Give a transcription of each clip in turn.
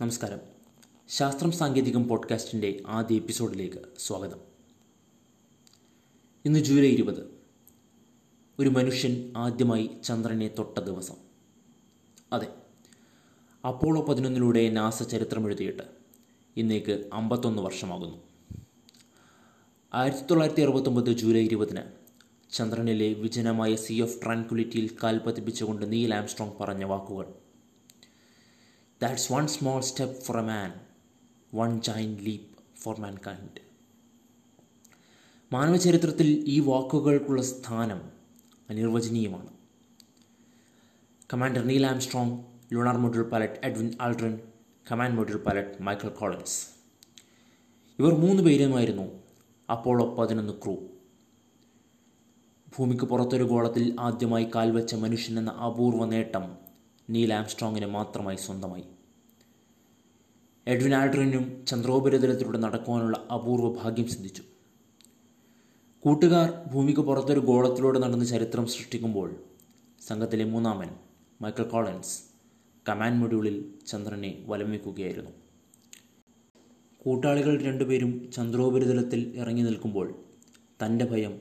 നമസ്കാരം. ശാസ്ത്രം സാങ്കേതികം പോഡ്കാസ്റ്റിന്റെ ആദ്യ എപ്പിസോഡിലേക്ക് സ്വാഗതം. ഇന്ന് ജൂലൈ ഇരുപത്. ഒരു മനുഷ്യൻ ആദ്യമായി ചന്ദ്രനെ തൊട്ട ദിവസം. അതെ അപ്പോളോ പതിനൊന്നിലൂടെ നാസ ചരിത്രമെഴുതിയിട്ട് ഇന്നേക്ക് അമ്പത്തൊന്ന് വർഷമാകുന്നു. ആയിരത്തി തൊള്ളായിരത്തി അറുപത്തൊമ്പത് ജൂലൈ ഇരുപതിന് ചന്ദ്രനിലെ വിജനമായ സീ ഓഫ് ട്രാൻക്വിലിറ്റിയിൽ കാൽ പതിപ്പിച്ചുകൊണ്ട് നീൽ ആംസ്ട്രോങ് പറഞ്ഞ വാക്കുകൾ that's one small step for a man one giant leap for mankind മാനവചരിത്രത്തിൽ ഈ വാക്കുകൾക്കുള്ള സ്ഥാനം അനിർവചനീയമാണ്. Commander Neil Armstrong lunar module pilot Edwin Aldrin command module pilot Michael Collins ഇവർ മൂന്ന് പേരുമായിരുന്നു അപ്പോളോ പതിനൊന്ന് ക്രൂ ഭൂമിക്ക് പുറത്തൊരു ഗോളത്തിൽ ആദ്യമായി കാൽവച്ച മനുഷ്യൻ എന്ന അപൂർവ നേട്ടം നീൽ ആംസ്ട്രോങ്ങിന് മാത്രമായി സ്വന്തമായി. എഡ്വിൻ ആൾഡ്രിനും ചന്ദ്രോപരിതലത്തിലൂടെ നടക്കുവാനുള്ള അപൂർവ ഭാഗ്യം സിദ്ധിച്ചു. കൂട്ടുകാർ ഭൂമിക്ക് പുറത്തൊരു ഗോളത്തിലൂടെ നടന്ന് ചരിത്രം സൃഷ്ടിക്കുമ്പോൾ സംഘത്തിലെ മൂന്നാമൻ മൈക്കൽ കോളൻസ് കമാൻഡ് മൊഡ്യൂളിൽ ചന്ദ്രനെ വലം വയ്ക്കുകയായിരുന്നു. കൂട്ടാളികൾ രണ്ടുപേരും ചന്ദ്രോപരിതലത്തിൽ ഇറങ്ങി നിൽക്കുമ്പോൾ തന്റെ ഭയം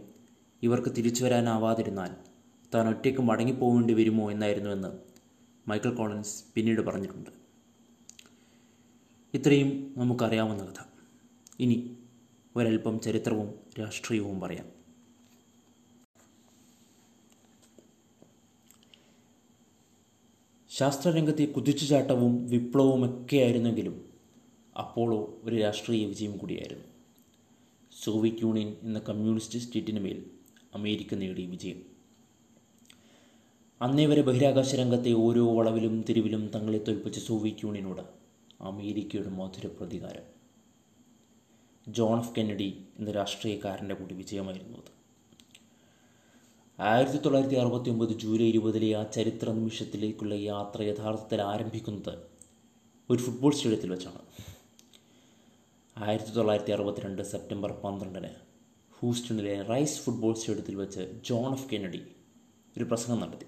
ഇവർക്ക് തിരിച്ചു വരാനാവാതിരുന്നാൽ താൻ ഒറ്റയ്ക്ക് മടങ്ങിപ്പോകേണ്ടി വരുമോ എന്നായിരുന്നുവെന്ന് മൈക്കൽ കോളൻസ് പിന്നീട് പറഞ്ഞിട്ടുണ്ട്. ഇത്രയും നമുക്കറിയാവുന്ന കഥ. ഇനി ഒരൽപ്പം ചരിത്രവും രാഷ്ട്രീയവും പറയാം. ശാസ്ത്രരംഗത്തെ കുതിച്ചുചാട്ടവും വിപ്ലവവും ഒക്കെയായിരുന്നെങ്കിലും അപ്പോളോ ഒരു രാഷ്ട്രീയ വിജയം കൂടിയായിരുന്നു. സോവിയറ്റ് യൂണിയൻ എന്ന കമ്മ്യൂണിസ്റ്റ് സ്റ്റേറ്റിന് മേൽ അമേരിക്ക നേടിയ വിജയം. അന്നേ വരെ ബഹിരാകാശ രംഗത്തെ ഓരോ വളവിലും തിരിവിലും തങ്ങളെ തോൽപ്പിച്ച സോവിയറ്റ് യൂണിയനോട് അമേരിക്കയുടെ മധുര പ്രതികാരം. ജോൺ എഫ് കെന്നഡി എന്ന രാഷ്ട്രീയക്കാരന്റെ കൂടി വിജയമായിരുന്നു അത്. ആയിരത്തി തൊള്ളായിരത്തി അറുപത്തി ഒമ്പത് ജൂലൈ ഇരുപതിലെ ആ ചരിത്ര നിമിഷത്തിലേക്കുള്ള യാത്ര യഥാർത്ഥത്തിൽ ആരംഭിക്കുന്നത് ഒരു ഫുട്ബോൾ സ്റ്റേഡിയത്തിൽ വെച്ചാണ്. ആയിരത്തി തൊള്ളായിരത്തി അറുപത്തിരണ്ട് സെപ്റ്റംബർ പന്ത്രണ്ടിന് ഹൂസ്റ്റണിലെ റൈസ് ഫുട്ബോൾ സ്റ്റേഡിയത്തിൽ വെച്ച് ജോൺ എഫ് കെന്നഡി ഒരു പ്രസംഗം നടത്തി.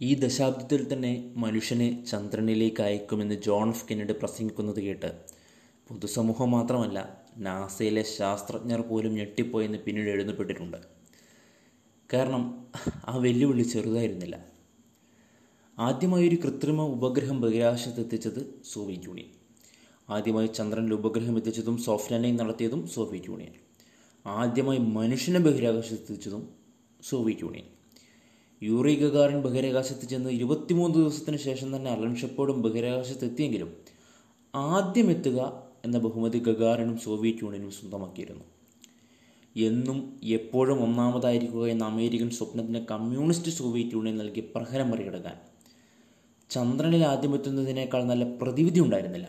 ഈ ദശാബ്ദത്തിൽ തന്നെ മനുഷ്യനെ ചന്ദ്രനിലേക്ക് അയക്കുമെന്ന് ജോൺ എഫ് കെന്നഡി പ്രസംഗിക്കുന്നത് കേട്ട് പൊതുസമൂഹം മാത്രമല്ല നാസയിലെ ശാസ്ത്രജ്ഞർ പോലും ഞെട്ടിപ്പോയെന്ന് പിന്നീട് എഴുതപ്പെട്ടിട്ടുണ്ട്. കാരണം ആ വെല്ലുവിളി ചെറുതായിരുന്നില്ല. ആദ്യമായി ഒരു കൃത്രിമ ഉപഗ്രഹം ബഹിരാകാശത്ത് എത്തിച്ചത് സോവിയറ്റ് യൂണിയൻ. ആദ്യമായി ചന്ദ്രനിൽ ഉപഗ്രഹം എത്തിച്ചതും സോഫ്റ്റ് ലാൻഡിംഗ് നടത്തിയതും സോവിയറ്റ് യൂണിയൻ. ആദ്യമായി മനുഷ്യനെ ബഹിരാകാശത്ത് എത്തിച്ചതും സോവിയറ്റ് യൂണിയൻ. യൂറി ഗഗാറിൻ ബഹിരാകാശത്ത് ചെന്ന് ഇരുപത്തിമൂന്ന് ദിവസത്തിന് ശേഷം തന്നെ അലൻ ഷെപ്പോർഡും ബഹിരാകാശത്തെത്തിയെങ്കിലും ആദ്യം എത്തുക എന്ന ബഹുമതി ഗഗാറിനും സോവിയറ്റ് യൂണിയനും സ്വന്തമാക്കിയിരുന്നു. എന്നും എപ്പോഴും ഒന്നാമതായിരിക്കുക എന്ന അമേരിക്കൻ സ്വപ്നത്തിന് കമ്മ്യൂണിസ്റ്റ് സോവിയറ്റ് യൂണിയൻ നൽകി പ്രഹരം മറികടക്കാൻ. ചന്ദ്രനിൽ ആദ്യമെത്തുന്നതിനേക്കാൾ നല്ല പ്രതിവിധി ഉണ്ടായിരുന്നില്ല.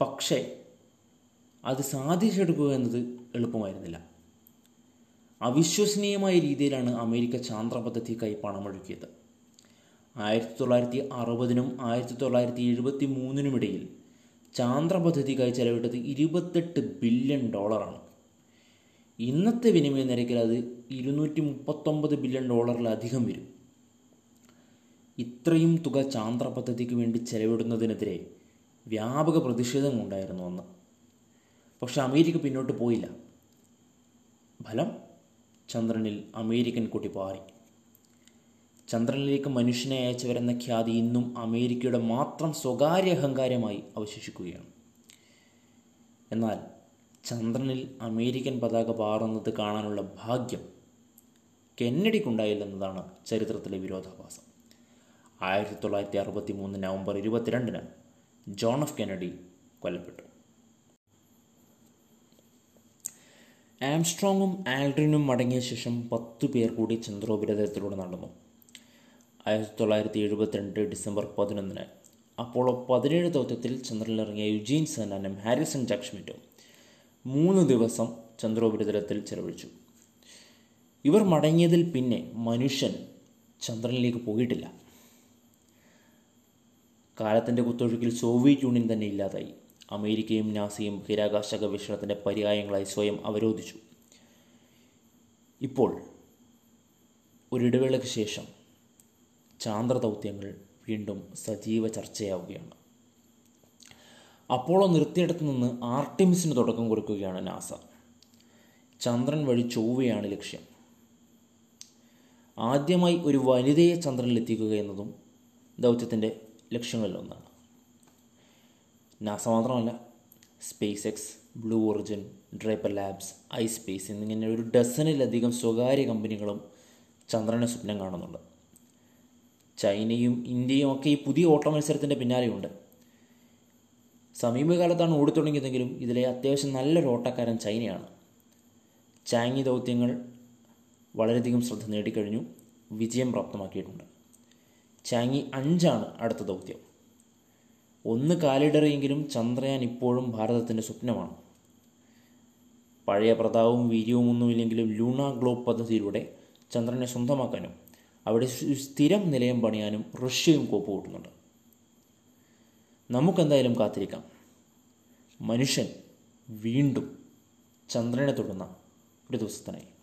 പക്ഷേ അത് സാധിച്ചെടുക്കുക എന്നത് എളുപ്പമായിരുന്നില്ല. അവിശ്വസനീയമായ രീതിയിലാണ് അമേരിക്ക ചാന്ദ്ര പദ്ധതിക്കായി പണമൊഴുക്കിയത് ആയിരത്തി തൊള്ളായിരത്തി അറുപതിനും ആയിരത്തി തൊള്ളായിരത്തി എഴുപത്തി മൂന്നിനുമിടയിൽ ചാന്ദ്ര പദ്ധതിക്കായി ചെലവിട്ടത് ഇരുപത്തെട്ട് ബില്യൺ ഡോളറാണ്. ഇന്നത്തെ വിനിമയ നിരക്കിൽ അത് ഇരുന്നൂറ്റി മുപ്പത്തൊമ്പത് ബില്യൺ ഡോളറിലധികം വരും. ഇത്രയും തുക ചാന്ദ്ര പദ്ധതിക്ക് വേണ്ടി ചെലവിടുന്നതിനെതിരെ വ്യാപക പ്രതിഷേധമുണ്ടായിരുന്നു അന്ന്. പക്ഷെ അമേരിക്ക പിന്നോട്ട് പോയില്ല. ഫലം? ചന്ദ്രനിൽ അമേരിക്കൻ കൊടി പാറി. ചന്ദ്രനിലേക്ക് മനുഷ്യനെ അയച്ചവരെന്ന ഖ്യാതി ഇന്നും അമേരിക്കയുടെ മാത്രം സ്വകാര്യ അഹങ്കാരമായി അവശേഷിക്കുകയാണ്. എന്നാൽ ചന്ദ്രനിൽ അമേരിക്കൻ പതാക പാറുന്നത് കാണാനുള്ള ഭാഗ്യം കെന്നഡിക്കുണ്ടായില്ലെന്നതാണ് ചരിത്രത്തിലെ വിരോധാഭാസം. ആയിരത്തി തൊള്ളായിരത്തി അറുപത്തി മൂന്ന് നവംബർ ഇരുപത്തിരണ്ടിന് ജോൺ എഫ് കെന്നഡി കൊല്ലപ്പെട്ടു. ആംസ്ട്രോങ്ങും ആൽഡ്രിനും മടങ്ങിയ ശേഷം പത്ത് പേർ കൂടി ചന്ദ്രോപരിതലത്തിലൂടെ നടന്നു. ആയിരത്തി തൊള്ളായിരത്തി എഴുപത്തിരണ്ട് ഡിസംബർ പതിനൊന്നിന് അപ്പോളോ പതിനേഴ് ദൗത്യത്തിൽ ചന്ദ്രനിലിറങ്ങിയ യുജീൻ സെനാനും ഹാരിസൺ ജാക്ഷ്മിറ്റും മൂന്ന് ദിവസം ചന്ദ്രോപരിതലത്തിൽ ചെലവഴിച്ചു. ഇവർ മടങ്ങിയതിൽ പിന്നെ മനുഷ്യൻ ചന്ദ്രനിലേക്ക് പോയിട്ടില്ല. കാലത്തിന്റെ കുത്തൊഴുക്കിൽ സോവിയറ്റ് യൂണിയൻ തന്നെ ഇല്ലാതായി. അമേരിക്കയും നാസിയും ബഹിരാകാശ ഗവേഷണത്തിന്റെ പര്യായങ്ങളായി സ്വയം അവരോധിച്ചു. ഇപ്പോൾ ഒരിടവേളയ്ക്ക് ശേഷം ചാന്ദ്രദൗത്യങ്ങൾ വീണ്ടും സജീവ ചർച്ചയാവുകയാണ്. അപ്പോളോ നിർത്തിയിടത്ത് നിന്ന് ആർട്ടിമിസിന് തുടക്കം കൊടുക്കുകയാണ് നാസ. ചന്ദ്രൻ വഴി ചൊവ്വയാണ് ലക്ഷ്യം. ആദ്യമായി ഒരു വനിതയെ ചന്ദ്രനിലെത്തിക്കുക എന്നതും ദൗത്യത്തിന്റെ ലക്ഷ്യങ്ങളിലൊന്നാണ്. നാസ മാത്രമല്ല SpaceX Blue Origin Draper Labs ispace എന്നിങ്ങനെ ഒരു ഡസനിലധികം സ്വകാര്യ കമ്പനികളും ചന്ദ്രനെ സ്വപ്നം കാണുന്നുണ്ട്. ചൈനയും ഇന്ത്യയും ഒക്കെ ഈ പുതിയ ഓട്ട മത്സരത്തിന്റെ പിന്നാലെയുണ്ട്. സമീപകാലത്താണ് ഓടിത്തുടങ്ങിയതെങ്കിലും ഇതിലെ അത്യാവശ്യം നല്ലൊരു ഓട്ടക്കാരൻ ചൈനയാണ്. ചാങ്ങി ദൗത്യങ്ങൾ വളരെയധികം ശ്രദ്ധ നേടിക്കഴിഞ്ഞു വിജയം പ്രാപ്തമാക്കിയിട്ടുണ്ട്. ചാങ്ങി അഞ്ചാണ് അടുത്ത ദൗത്യം. ഒന്ന് കാലിടറിയെങ്കിലും ചന്ദ്രയാൻ ഇപ്പോഴും ഭാരതത്തിന്റെ സ്വപ്നമാണ്. പഴയ പ്രതാപവും വീര്യവും ഒന്നുമില്ലെങ്കിലും ലൂണ ഗ്ലോബ് പദ്ധതിയിലൂടെ ചന്ദ്രനെ സ്വന്തമാക്കാനും അവിടെ സ്ഥിരം നിലയം പണിയാനും റഷ്യയും കോപ്പ് കൂട്ടുന്നുണ്ട് നമുക്കെന്തായാലും കാത്തിരിക്കാം. മനുഷ്യൻ വീണ്ടും ചന്ദ്രനെ തൊടുന്ന ഒരു ദിവസത്തിനായി.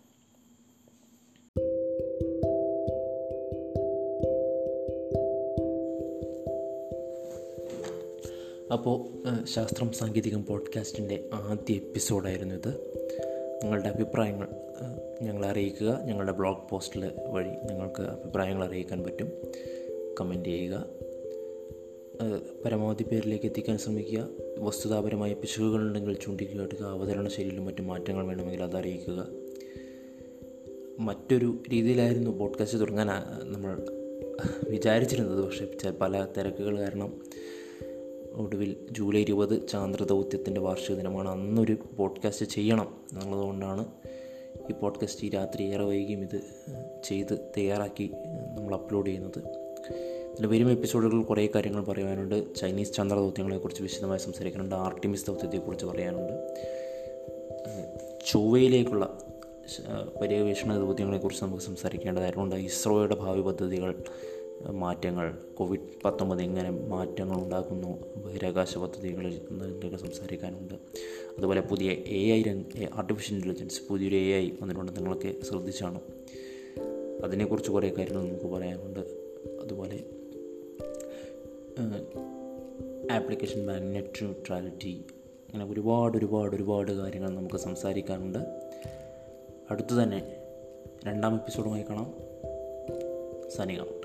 അപ്പോൾ ശാസ്ത്രം സാങ്കേതികം പോഡ്കാസ്റ്റിന്റെ ആദ്യ എപ്പിസോഡായിരുന്നു ഇത്. നിങ്ങളുടെ അഭിപ്രായങ്ങൾ ഞങ്ങളെ അറിയിക്കുക. ഞങ്ങളുടെ ബ്ലോഗ് പോസ്റ്റിൽ വഴി നിങ്ങൾക്ക് അഭിപ്രായങ്ങൾ അറിയിക്കാൻ പറ്റും. കമന്റ് ചെയ്യുക. പരമാവധി പേരിലേക്ക് എത്തിക്കാൻ ശ്രമിക്കുക. വസ്തുതാപരമായ പിശകുകളുണ്ടെങ്കിൽ ചൂണ്ടിക്കാട്ടുക അവതരണ ശൈലിയിലും മറ്റു മാറ്റങ്ങൾ വേണമെങ്കിൽ അത് അറിയിക്കുക. മറ്റൊരു രീതിയിലായിരുന്നു പോഡ്കാസ്റ്റ് തുടങ്ങാൻ നമ്മൾ വിചാരിച്ചിരുന്നത്. പക്ഷേ പല തിരക്കുകൾ കാരണം ഒടുവിൽ ജൂലൈ ഇരുപത് ചാന്ദ്ര ദൗത്യത്തിന്റെ വാർഷിക ദിനമാണ്. അന്നൊരു പോഡ്കാസ്റ്റ് ചെയ്യണം എന്നുള്ളതുകൊണ്ടാണ് ഈ പോഡ്കാസ്റ്റ് ഈ രാത്രി ഏറെ വൈകിയും ഇത് ചെയ്ത് തയ്യാറാക്കി നമ്മൾ അപ്ലോഡ് ചെയ്യുന്നത്. ഇതിൽ വരും എപ്പിസോഡുകൾ കുറേ കാര്യങ്ങൾ പറയാനുണ്ട് ചൈനീസ് ചന്ദ്ര ദൗത്യങ്ങളെക്കുറിച്ച് വിശദമായി സംസാരിക്കാനുണ്ട്. ആർട്ടിമിസ് ദൗത്യത്തെക്കുറിച്ച് പറയാനുണ്ട്. ചൊവ്വയിലേക്കുള്ള പര്യവേഷണ ദൗത്യങ്ങളെക്കുറിച്ച് നമുക്ക് സംസാരിക്കേണ്ടതായിട്ടുണ്ട്. ഇസ്രോയുടെ ഭാവി പദ്ധതികൾ മാറ്റങ്ങൾ കോവിഡ് പത്തൊമ്പത് എങ്ങനെ മാറ്റങ്ങൾ ഉണ്ടാക്കുന്നു. ബഹിരാകാശ പദ്ധതികളിൽ എന്തൊക്കെ സംസാരിക്കാനുണ്ട്. അതുപോലെ പുതിയ എ ഐ രംഗ ആർട്ടിഫിഷ്യൽ ഇന്റലിജൻസ് പുതിയൊരു എ ഐ വന്നിട്ടുണ്ട്. നിങ്ങളൊക്കെ ശ്രദ്ധിച്ചാണ്. അതിനെക്കുറിച്ച് കുറേ കാര്യങ്ങൾ നമുക്ക് പറയാനുണ്ട്. അതുപോലെ ആപ്ലിക്കേഷൻ ബാങ്ക് നെറ്റ് ന്യൂട്രാലിറ്റി അങ്ങനെ ഒരുപാട് ഒരുപാട് ഒരുപാട് കാര്യങ്ങൾ നമുക്ക് സംസാരിക്കാനുണ്ട്. അടുത്തു തന്നെ രണ്ടാം എപ്പിസോഡുമായി കാണാം. ഔട്ട്